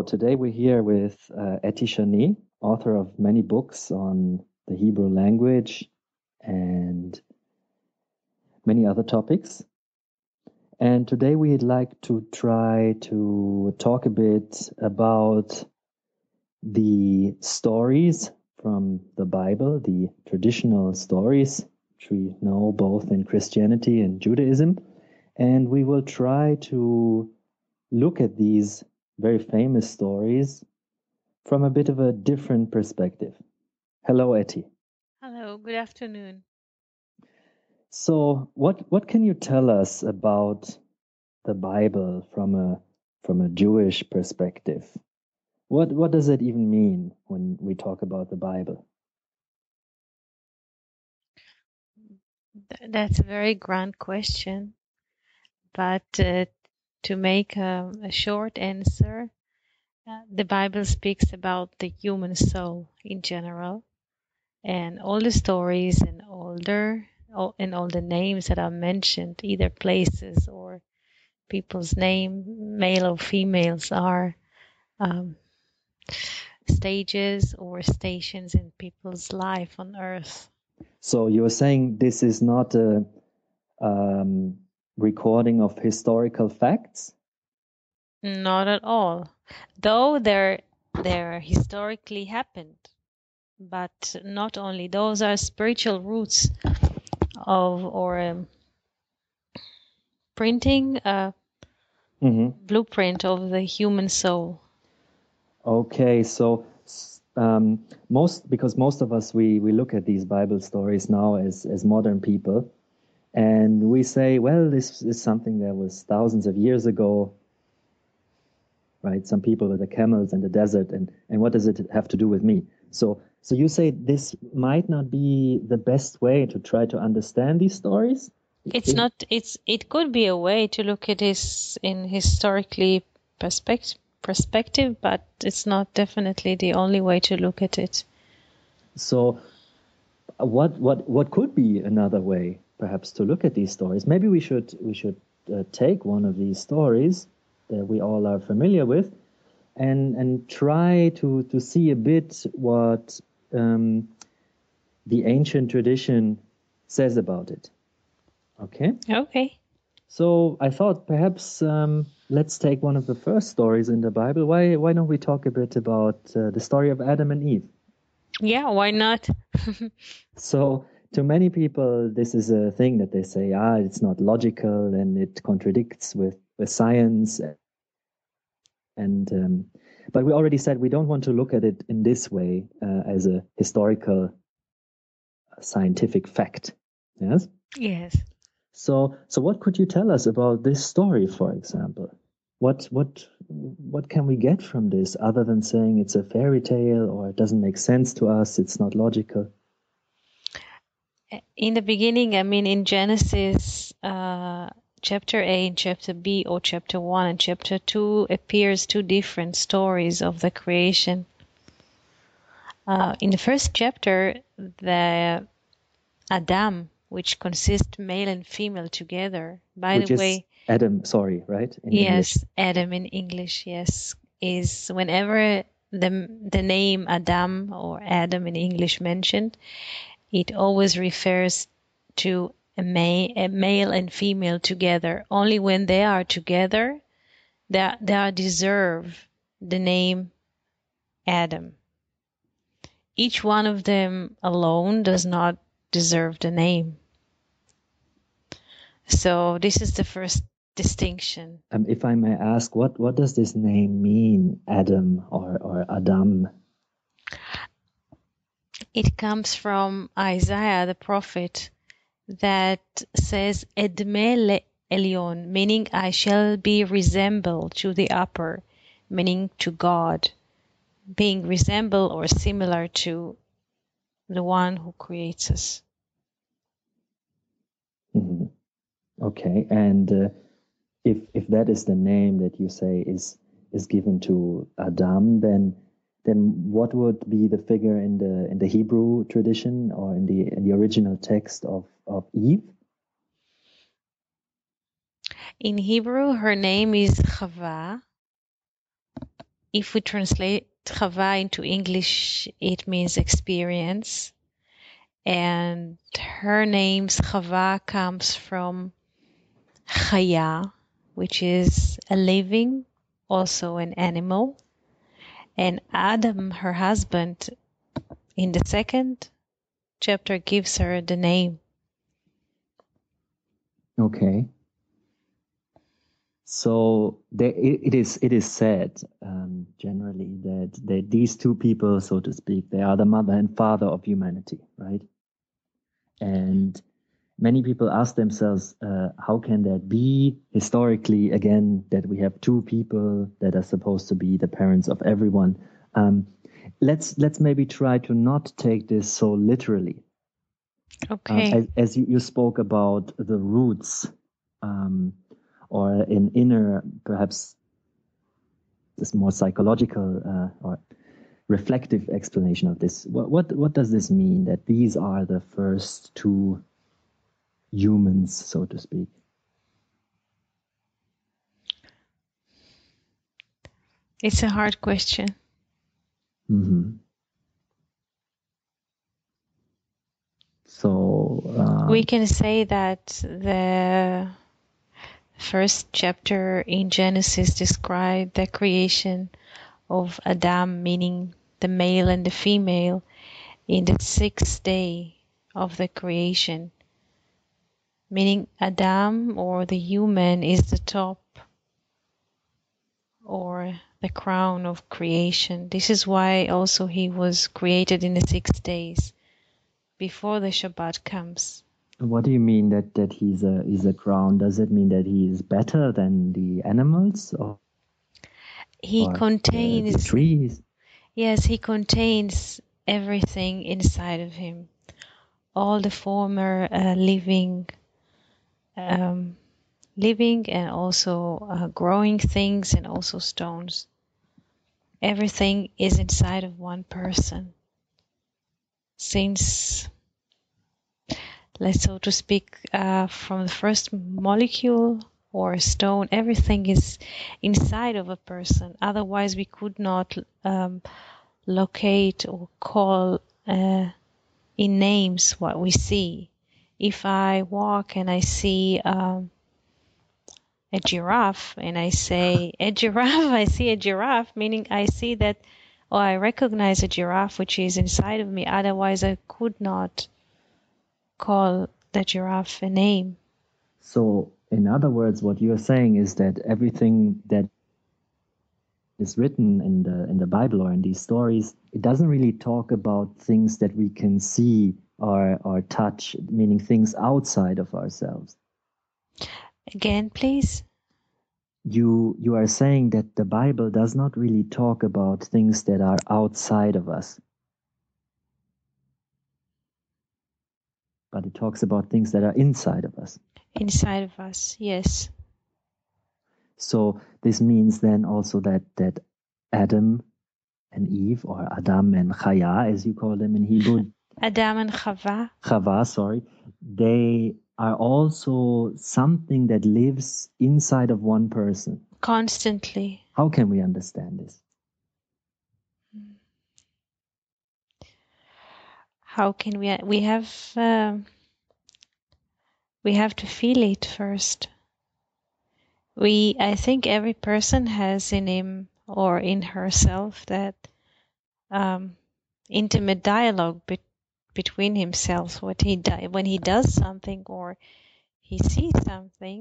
So. Today we're here with uh, Etty Chani, author of many books on the Hebrew language and many other topics. And today we'd like to try to talk a bit about the stories from the Bible, the traditional stories, which we know both in Christianity and Judaism. And we will try to look at these very famous stories from a bit of a different perspective. Hello, Etty. Hello, good afternoon. So, what what can you tell us about the Bible from a from a Jewish perspective? What what does it even mean when we talk about the Bible? That's a very grand question, but uh, to make a, a short answer, uh, the Bible speaks about the human soul in general, and all the stories and older all, and all the names that are mentioned, either places or people's name, male or females, are um, stages or stations in people's life on earth. So you're saying this is not a um, recording of historical facts? Not at all. Though they're, they're historically happened, but not only. Those are spiritual roots of or um, printing a mm-hmm. blueprint of the human soul. Okay, so um, most because most of us we we look at these Bible stories now as as modern people, and we say, well, this is something that was thousands of years ago, right? Some people with the camels in the desert, and, and what does it have to do with me? So, so you say this might not be the best way to try to understand these stories? It's not, it's, it could be a way to look at this in historically perspective, perspective, but it's not definitely the only way to look at it. So, what, what, what could be another way? Perhaps to look at these stories. Maybe we should we should uh, take one of these stories that we all are familiar with, and and try to to see a bit what um, the ancient tradition says about it. Okay. Okay. So I thought perhaps um, let's take one of the first stories in the Bible. Why why don't we talk a bit about uh, the story of Adam and Eve? Yeah, why not? so to many people, this is a thing that they say, ah, it's not logical and it contradicts with, with science. And um, but we already said we don't want to look at it in this way uh, as a historical, scientific fact. Yes. Yes. So, so what could you tell us about this story, for example? What what what can we get from this other than saying it's a fairy tale or it doesn't make sense to us? It's not logical in the beginning, I mean, in Genesis, uh, chapter A and chapter B, or chapter 1 and chapter 2, appears two different stories of the creation. Uh, in the first chapter, the Adam, which consists male and female together. By which the way, Adam, sorry, right? In yes, English. Adam in English, yes, is whenever the the name Adam or Adam in English mentioned, it always refers to a, ma- a male and female together. Only when they are together, they, they deserve the name Adam. Each one of them alone does not deserve the name. So this is the first distinction. Um, if I may ask, what, what does this name mean, Adam or, or Adam? It comes from Isaiah the prophet that says Edme Elyon, meaning I shall be resembled to the upper, meaning to God, being resembled or similar to the one who creates us. Mm-hmm. Okay, and uh, if if that is the name that you say is is given to Adam, then then what would be the figure in the in the Hebrew tradition or in the in the original text of of Eve? In Hebrew, her name is Chava, if we translate Chava into English, it means experience. And her name, Chava, comes from Chaya, which is a living, also an animal. And Adam, her husband, in the second chapter gives her the name. Okay. So it is it is said um, generally that that these two people, so to speak, they are the mother and father of humanity, right? And many people ask themselves, uh, how can that be historically? Again, that we have two people that are supposed to be the parents of everyone. Um, let's let's maybe try to not take this so literally. Okay. Uh, as, as you, you, spoke about the roots, um, or an inner, perhaps this more psychological uh, or reflective explanation of this. What, what what does this mean? That these are the first two humans, so to speak. It's a hard question. Mm-hmm. So um, we can say that the first chapter in Genesis described the creation of Adam, meaning the male and the female, in the sixth day of the creation, meaning Adam or the human is the top or the crown of creation. This is why also he was created in the six days before the Shabbat comes. What do you mean that, that he's a he's a crown? Does it mean that he is better than the animals or he or contains the, the trees? Yes, he contains everything inside of him. All the former uh, living um, living and also uh, growing things and also stones. Everything is inside of one person. Since, let's so to speak, uh, from the first molecule or stone, everything is inside of a person. Otherwise, we could not um, locate or call uh, in names what we see. If I walk and I see um, a giraffe and I say a giraffe, I see a giraffe, meaning I see that or I recognize a giraffe which is inside of me. Otherwise, I could not call the giraffe a name. So, in other words, what you're saying is that everything that is written in the in the Bible or in these stories, it doesn't really talk about things that we can see or or touch, meaning things outside of ourselves. Again, please. You you are saying that the Bible does not really talk about things that are outside of us. But it talks about things that are inside of us. Inside of us, yes. So this means then also that that Adam and Eve, or Adam and Chaya, as you call them in Hebrew. Adam and Chava. Chava, sorry. They are also something that lives inside of one person. Constantly. How can we understand this? How can we? We have uh, we have to feel it first. We, I think, every person has in him or in herself that um, intimate dialogue be- between himself what he do, when he does something or he sees something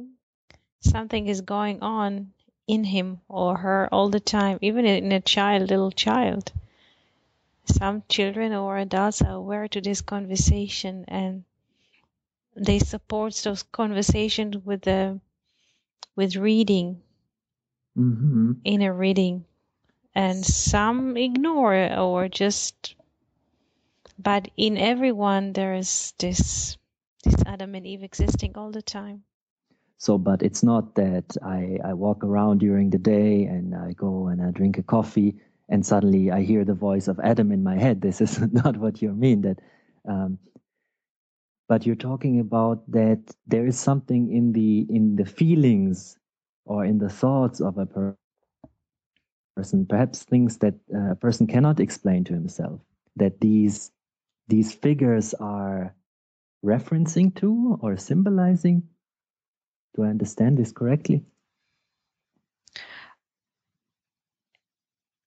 something is going on in him or her all the time even in a child little child. Some children or adults are aware to this conversation and they support those conversations with the with reading. Mm-hmm. inner reading. And some ignore or just but in everyone there is this this Adam and Eve existing all the time. So, but it's not that I, I walk around during the day and I go and I drink a coffee and suddenly I hear the voice of Adam in my head. This is not what you mean. That, um, but you're talking about that there is something in the in the feelings or in the thoughts of a person person, perhaps things that uh, a person cannot explain to himself, that these these figures are referencing to or symbolizing? Do I understand this correctly?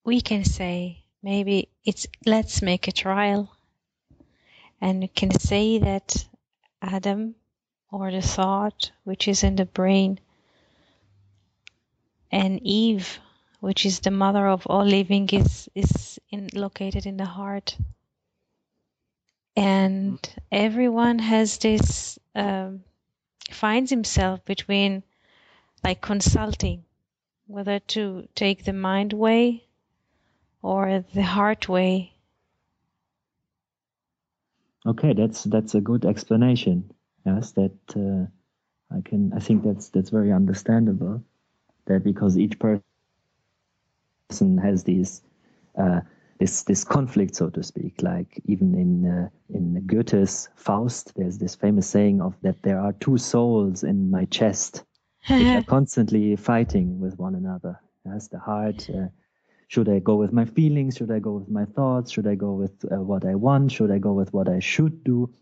We can say maybe it's let's make a trial and you can say that Adam or the thought which is in the brain and Eve which is the mother of all living is is in, located in the heart and everyone has this um, finds himself between like consulting whether to take the mind way or the heart way. Okay that's that's a good explanation. Yes that uh, i can i think that's that's very understandable that because each person has these uh, this this conflict, so to speak. Like even in uh, in Goethe's Faust, there's this famous saying of that there are two souls in my chest, which are constantly fighting with one another. Yes, the heart. Uh, should I go with my feelings? Should I go with my thoughts? Should I go with uh, what I want? Should I go with what I should do?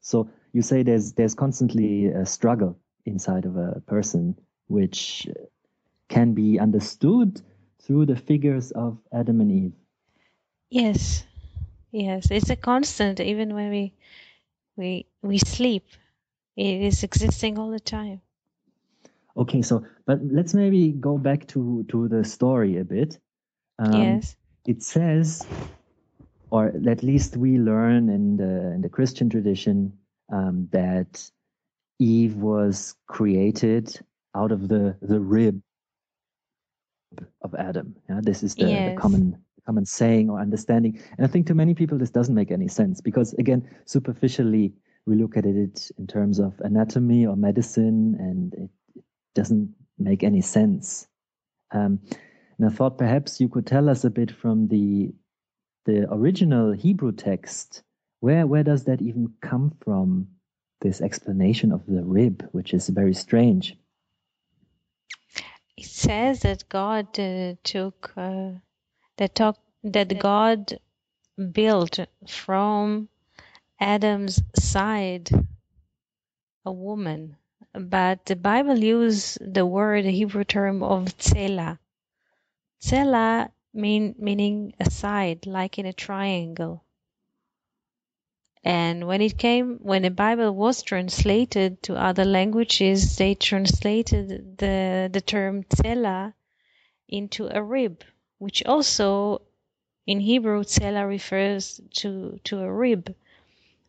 So you say there's there's constantly a struggle inside of a person, which can be understood through the figures of Adam and Eve. Yes, yes, it's a constant. Even when we we we sleep, it is existing all the time. Okay, so but let's maybe go back to to the story a bit. Um, yes, it says, or at least we learn in the in the Christian tradition um, that Eve was created out of the the rib of Adam. Yeah, this is the, yes. the common common saying or understanding. And I think to many people this doesn't make any sense because again, superficially we look at it in terms of anatomy or medicine, and it, it doesn't make any sense. Um, and I thought perhaps you could tell us a bit from the the original Hebrew text. Where where does that even come from? This explanation of the rib, which is very strange it says that God uh, took uh, that talk that God built from Adam's side a woman, but the Bible uses the word the Hebrew term of tzela. Tzela mean meaning a side, like in a triangle. And when it came, when the Bible was translated to other languages, they translated the, the term tzela into a rib, which also in Hebrew, tzela refers to, to a rib.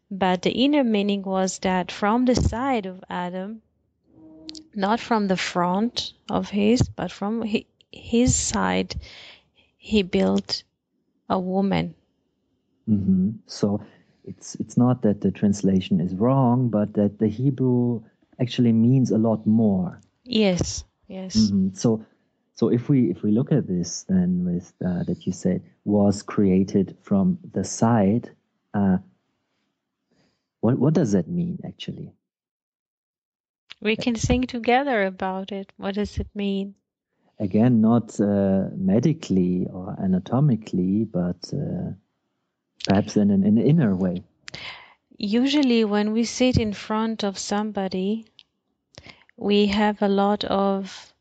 But the inner meaning was that from the side of Adam, not from the front of his, but from his side, he built a woman. Mm-hmm. So it's it's not that the translation is wrong, but that the Hebrew actually means a lot more. Yes, yes. Mm-hmm. So so if we if we look at this then with uh, that you said was created from the side, uh, what what does that mean actually? We can sing together about it. What does it mean? Again, not uh, medically or anatomically, but uh, perhaps in an, in an inner way? Usually, when we sit in front of somebody, we have a lot of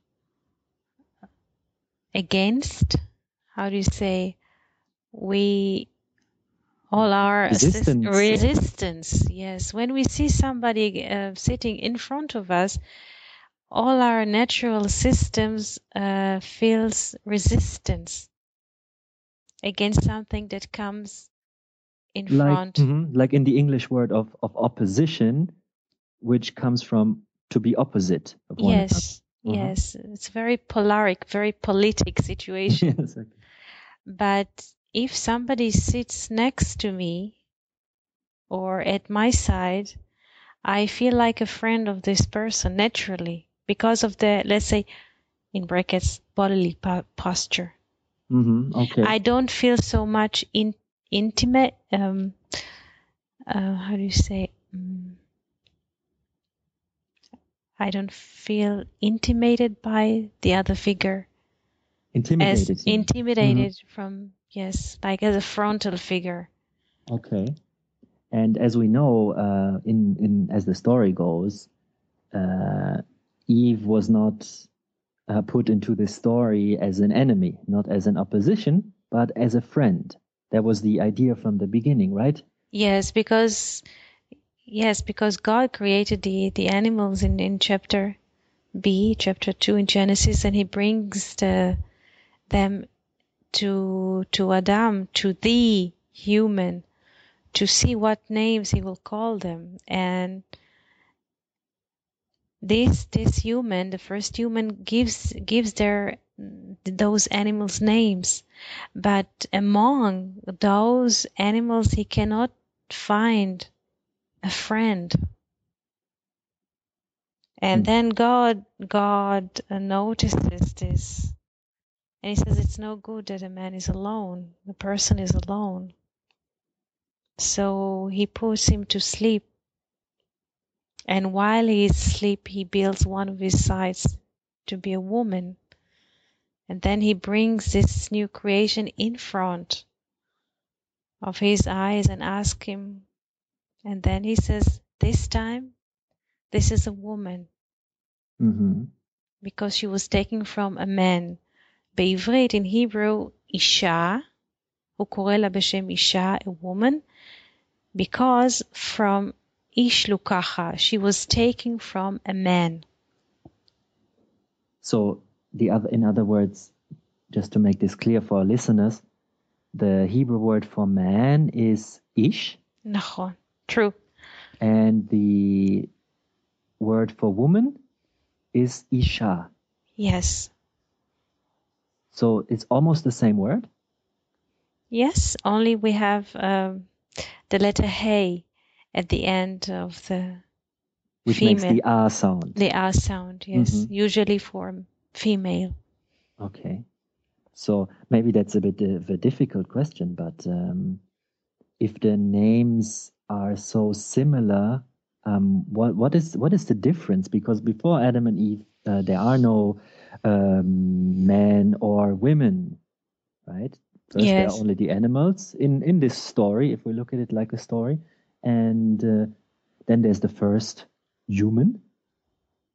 against. How do you say? We all our resistance. resistance. Yes, when we see somebody uh, sitting in front of us, all our natural systems uh, feels resistance against something that comes in like, front. Mm-hmm, like in the English word of, of opposition, which comes from to be opposite of one yes, another. Mm-hmm. Yes, it's very polaric, very politic situation. yes, okay. But if somebody sits next to me or at my side, I feel like a friend of this person naturally because of the, let's say, in brackets, bodily po- posture. Mm-hmm, okay. I don't feel so much in intimate um, uh, how do you say um, I don't feel intimated by the other figure. Intimidated. as intimidated from yes, like as a frontal figure. Okay. And as we know, uh, in in as the story goes, uh, Eve was not uh, put into this story as an enemy, not as an opposition, but as a friend. That was the idea from the beginning, right? Yes, because yes, because God created the the animals in in chapter B, chapter two in Genesis, and He brings the them to to Adam, to the human, to see what names He will call them, and this this human, the first human, gives gives their those animals names, but among those animals, he cannot find a friend. And Hmm. then God God uh, notices this, and He says it's no good that a man is alone. The person is alone. So He puts him to sleep, and while he is asleep, He builds one of his sides to be a woman, and then He brings this new creation in front of his eyes and asks him, and then He says, "This time, this is a woman." hmm because she was taken from a man. בעברית, in Hebrew, אישה, הוא קורא לה בשם אישה, a woman, because from איש לוקחה, she was taken from a man. So the other, in other words, just to make this clear for our listeners, the Hebrew word for man is ish. Nachon. True. And the word for woman is isha. Yes. So it's almost the same word? Yes, only we have um, the letter hey at the end of the which female. makes the r ah sound. The r sound, yes, mm-hmm. usually for female. Okay. So maybe that's a bit of a difficult question, but um, if the names are so similar, um, what what is what is the difference? Because before Adam and Eve, uh, there are no um, men or women, right? First, there are only the animals in in this story, if we look at it like a story, and uh, then there's the first human,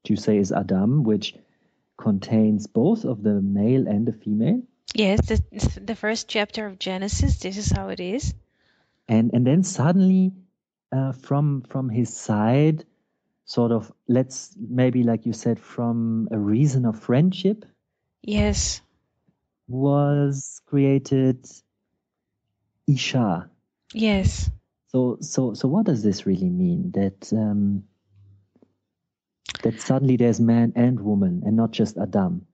which you say is Adam, which contains both of the male and the female. Yes, the, the first chapter of Genesis, this is how it is. and and then suddenly uh, from from his side sort of let's maybe like you said from a reason of friendship Yes. was created isha Yes. so so so what does this really mean that um that suddenly there's man and woman and not just adam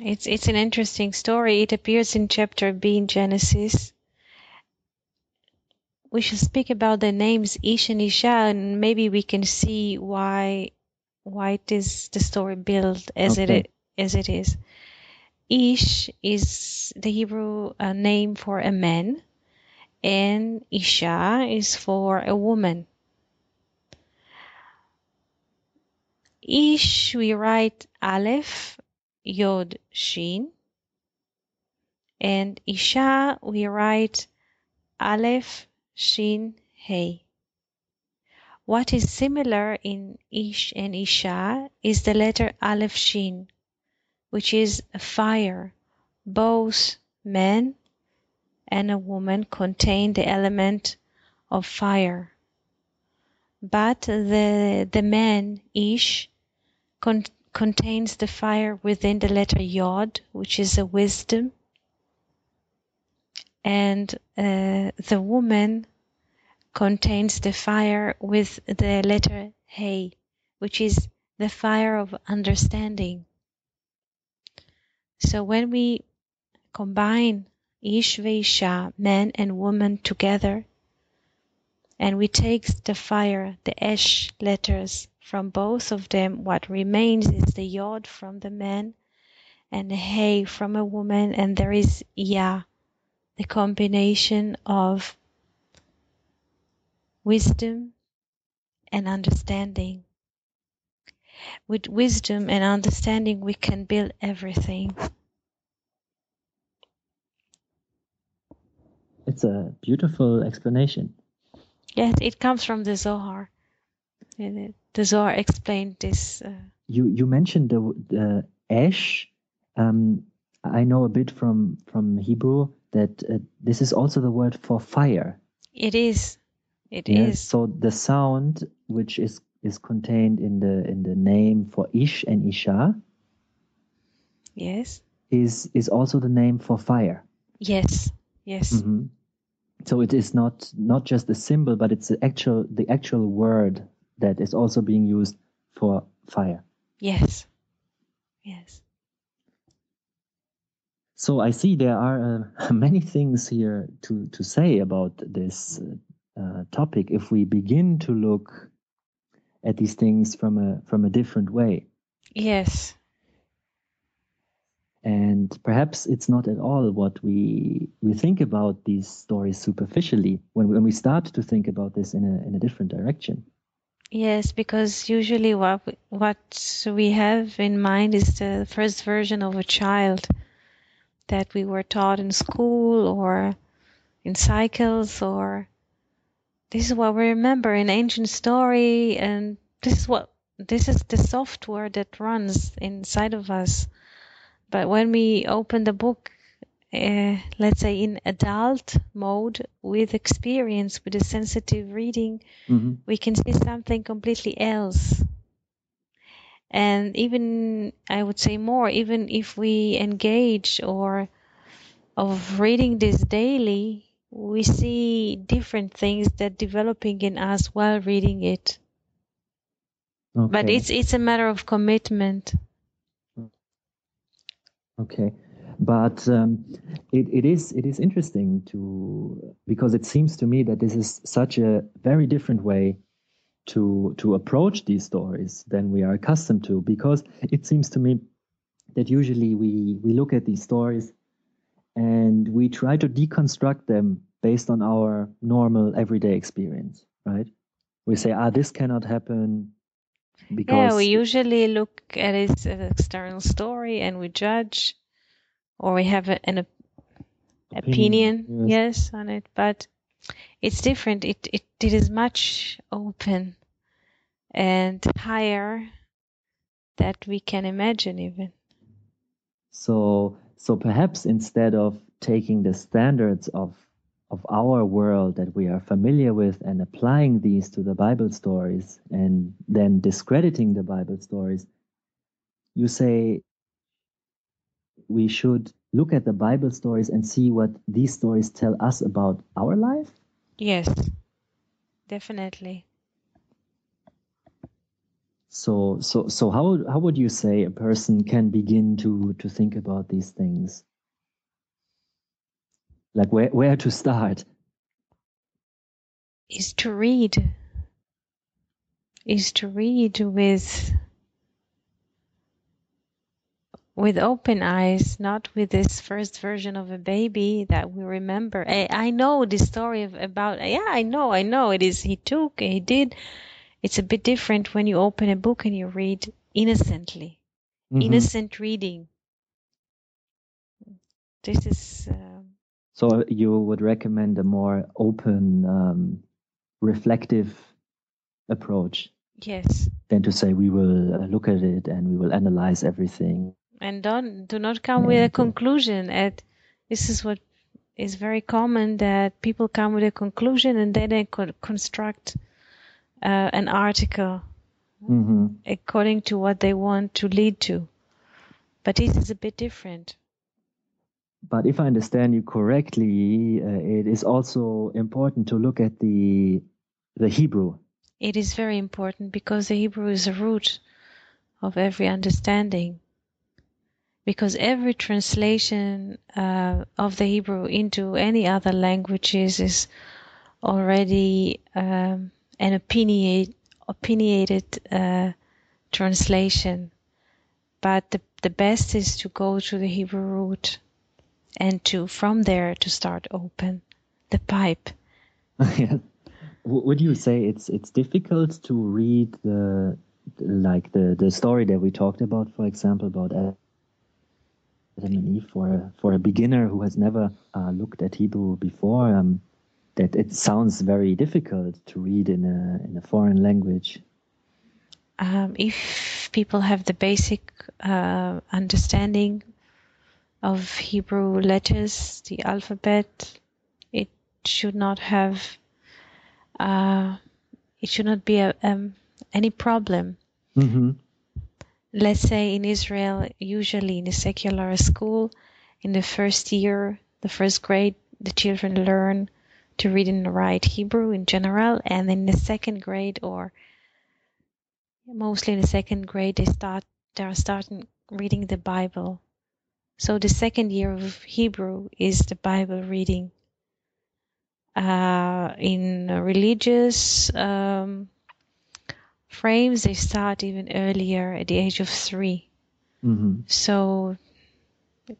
It's it's an interesting story. It appears in chapter B in Genesis. We should speak about the names Ish and Isha, and maybe we can see why why it is the story built as Okay. it as it is. Ish is the Hebrew uh, name for a man, and Isha is for a woman. Ish we write Aleph Yod Shin, and Isha we write Aleph Shin Hey. What is similar in Ish and Isha is the letter Aleph Shin, which is a fire. Both man and a woman contain the element of fire. But the, the man, Ish, con- contains the fire within the letter Yod, which is a wisdom. And uh, the woman contains the fire with the letter Hey, which is the fire of understanding. So when we combine Ish Veisha, man and woman together, and we take the fire, the Esh letters from both of them, what remains is the Yod from the man and the Hey from a woman, and there is Ya, the combination of wisdom and understanding. with wisdom and understanding, we can build everything. It's a beautiful explanation. Yes, it comes from the Zohar. The Zohar explained this. Uh, you you mentioned the, the ash. Um, I know a bit from from Hebrew that uh, this is also the word for fire. It is. It yes, is. So the sound which is is contained in the in the name for Ish and Isha. Yes. Is is also the name for fire. Yes. Yes. Mm-hmm. So it is not not just a symbol, but it's the actual the actual word that is also being used for fire. Yes. Yes. So I see there are uh, many things here to, to say about this uh, topic if we begin to look at these things from a from a different way. Yes. And perhaps it's not at all what we we think about these stories superficially when when we start to think about this in a in a different direction. Yes, because usually what we, what we have in mind is the first version of a child that we were taught in school or in cycles or this is what we remember in ancient story and this is what this is the software that runs inside of us. But when we open the book uh, let's say in adult mode with experience with a sensitive reading mm-hmm. we can see something completely else. And even i would say more even if we engage or of reading this daily we see different things that developing in us while reading it. Okay. but it's it's a matter of commitment. Okay but um, it, it is it is interesting to because it seems to me that this is such a very different way to to approach these stories than we are accustomed to because it seems to me that usually we we look at these stories and we try to deconstruct them based on our normal everyday experience right? We say ah this cannot happen because yeah we usually look at it as an external story and we judge or we have a, an opinion, opinion yes. yes. on it but it's different it, it it is much open and higher that we can imagine even so so perhaps instead of taking the standards of of our world that we are familiar with and applying these to the bible stories and then discrediting the bible stories you say we should look at the Bible stories and see what these stories tell us about our life? Yes, definitely. So, so, so, how how would you say a person can begin to to think about these things? Like where where to start? Is to read. Is to read with with open eyes, not with this first version of a baby that we remember. I, I know the story of, about, yeah, I know, I know it is, he took, he did. It's a bit different when you open a book and you read innocently, mm-hmm. innocent reading. This is. Uh, so you would recommend a more open, um, reflective approach? Yes. Than to say we will uh, look at it and we will analyze everything and don't do not come with a conclusion. At this is what is very common that people come with a conclusion and then they could construct uh, an article mm-hmm. according to what they want to lead to. But this is a bit different. But if i understand you correctly uh, it is also important to look at the the hebrew. It is very important because the hebrew is a root of every understanding because every translation uh, of the Hebrew into any other languages is already um, an opinionate, opinionated uh, translation. But the, the best is to go to the Hebrew root and to from there to start open the pipe. Would you say it's it's difficult to read the like the the story that we talked about, for example, about For a, for a beginner who has never uh, looked at Hebrew before. Um, that it sounds very difficult to read in a in a foreign language. Um, if people have the basic uh, understanding of Hebrew letters, the alphabet, it should not have uh, it should not be a, um, any problem. Mm-hmm. Let's say in Israel, usually in a secular school, in the first year, the first grade, the children learn to read and write Hebrew in general, and in the second grade, or mostly in the second grade, they start they are starting reading the Bible. So the second year of Hebrew is the Bible reading. Uh, in religious um, frames, they start even earlier at the age of 3 Mm-hmm. So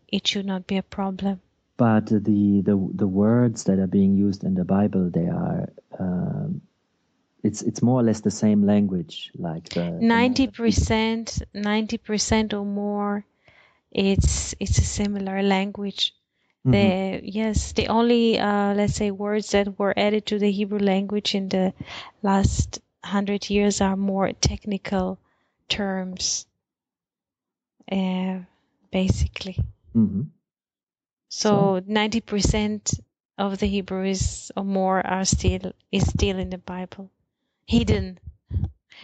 it should not be a problem. But the the the words that are being used in the Bible, they are. Um, it's it's more or less the same language, like the ninety percent, ninety percent or more. It's it's a similar language. Mm-hmm. The yes, the only uh, let's say words that were added to the Hebrew language in the last hundred years are more technical terms. Uh, basically. Mm-hmm. So ninety percent of the Hebrews or more are still is still in the Bible, hidden,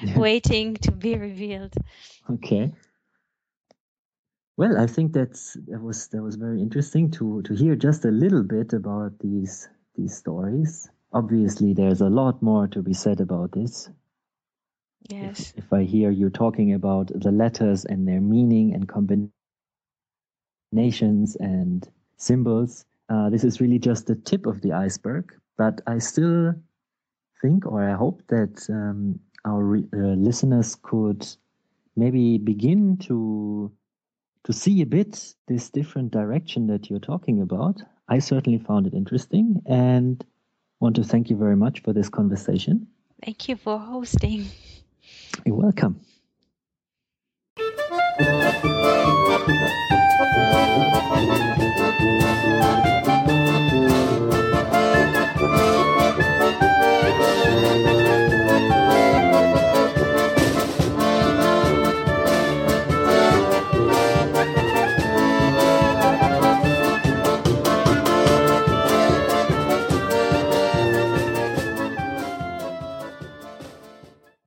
Yeah. waiting to be revealed. Okay. Well, I think that's that was that was very interesting to to hear just a little bit about these these stories. Obviously, there's a lot more to be said about this. Yes. If I hear you talking about the letters and their meaning and combinations and symbols, uh, this is really just the tip of the iceberg. But I still think, or I hope that um, our re- uh, listeners could maybe begin to to see a bit this different direction that you're talking about. I certainly found it interesting and want to thank you very much for this conversation. Thank you for hosting. You're welcome.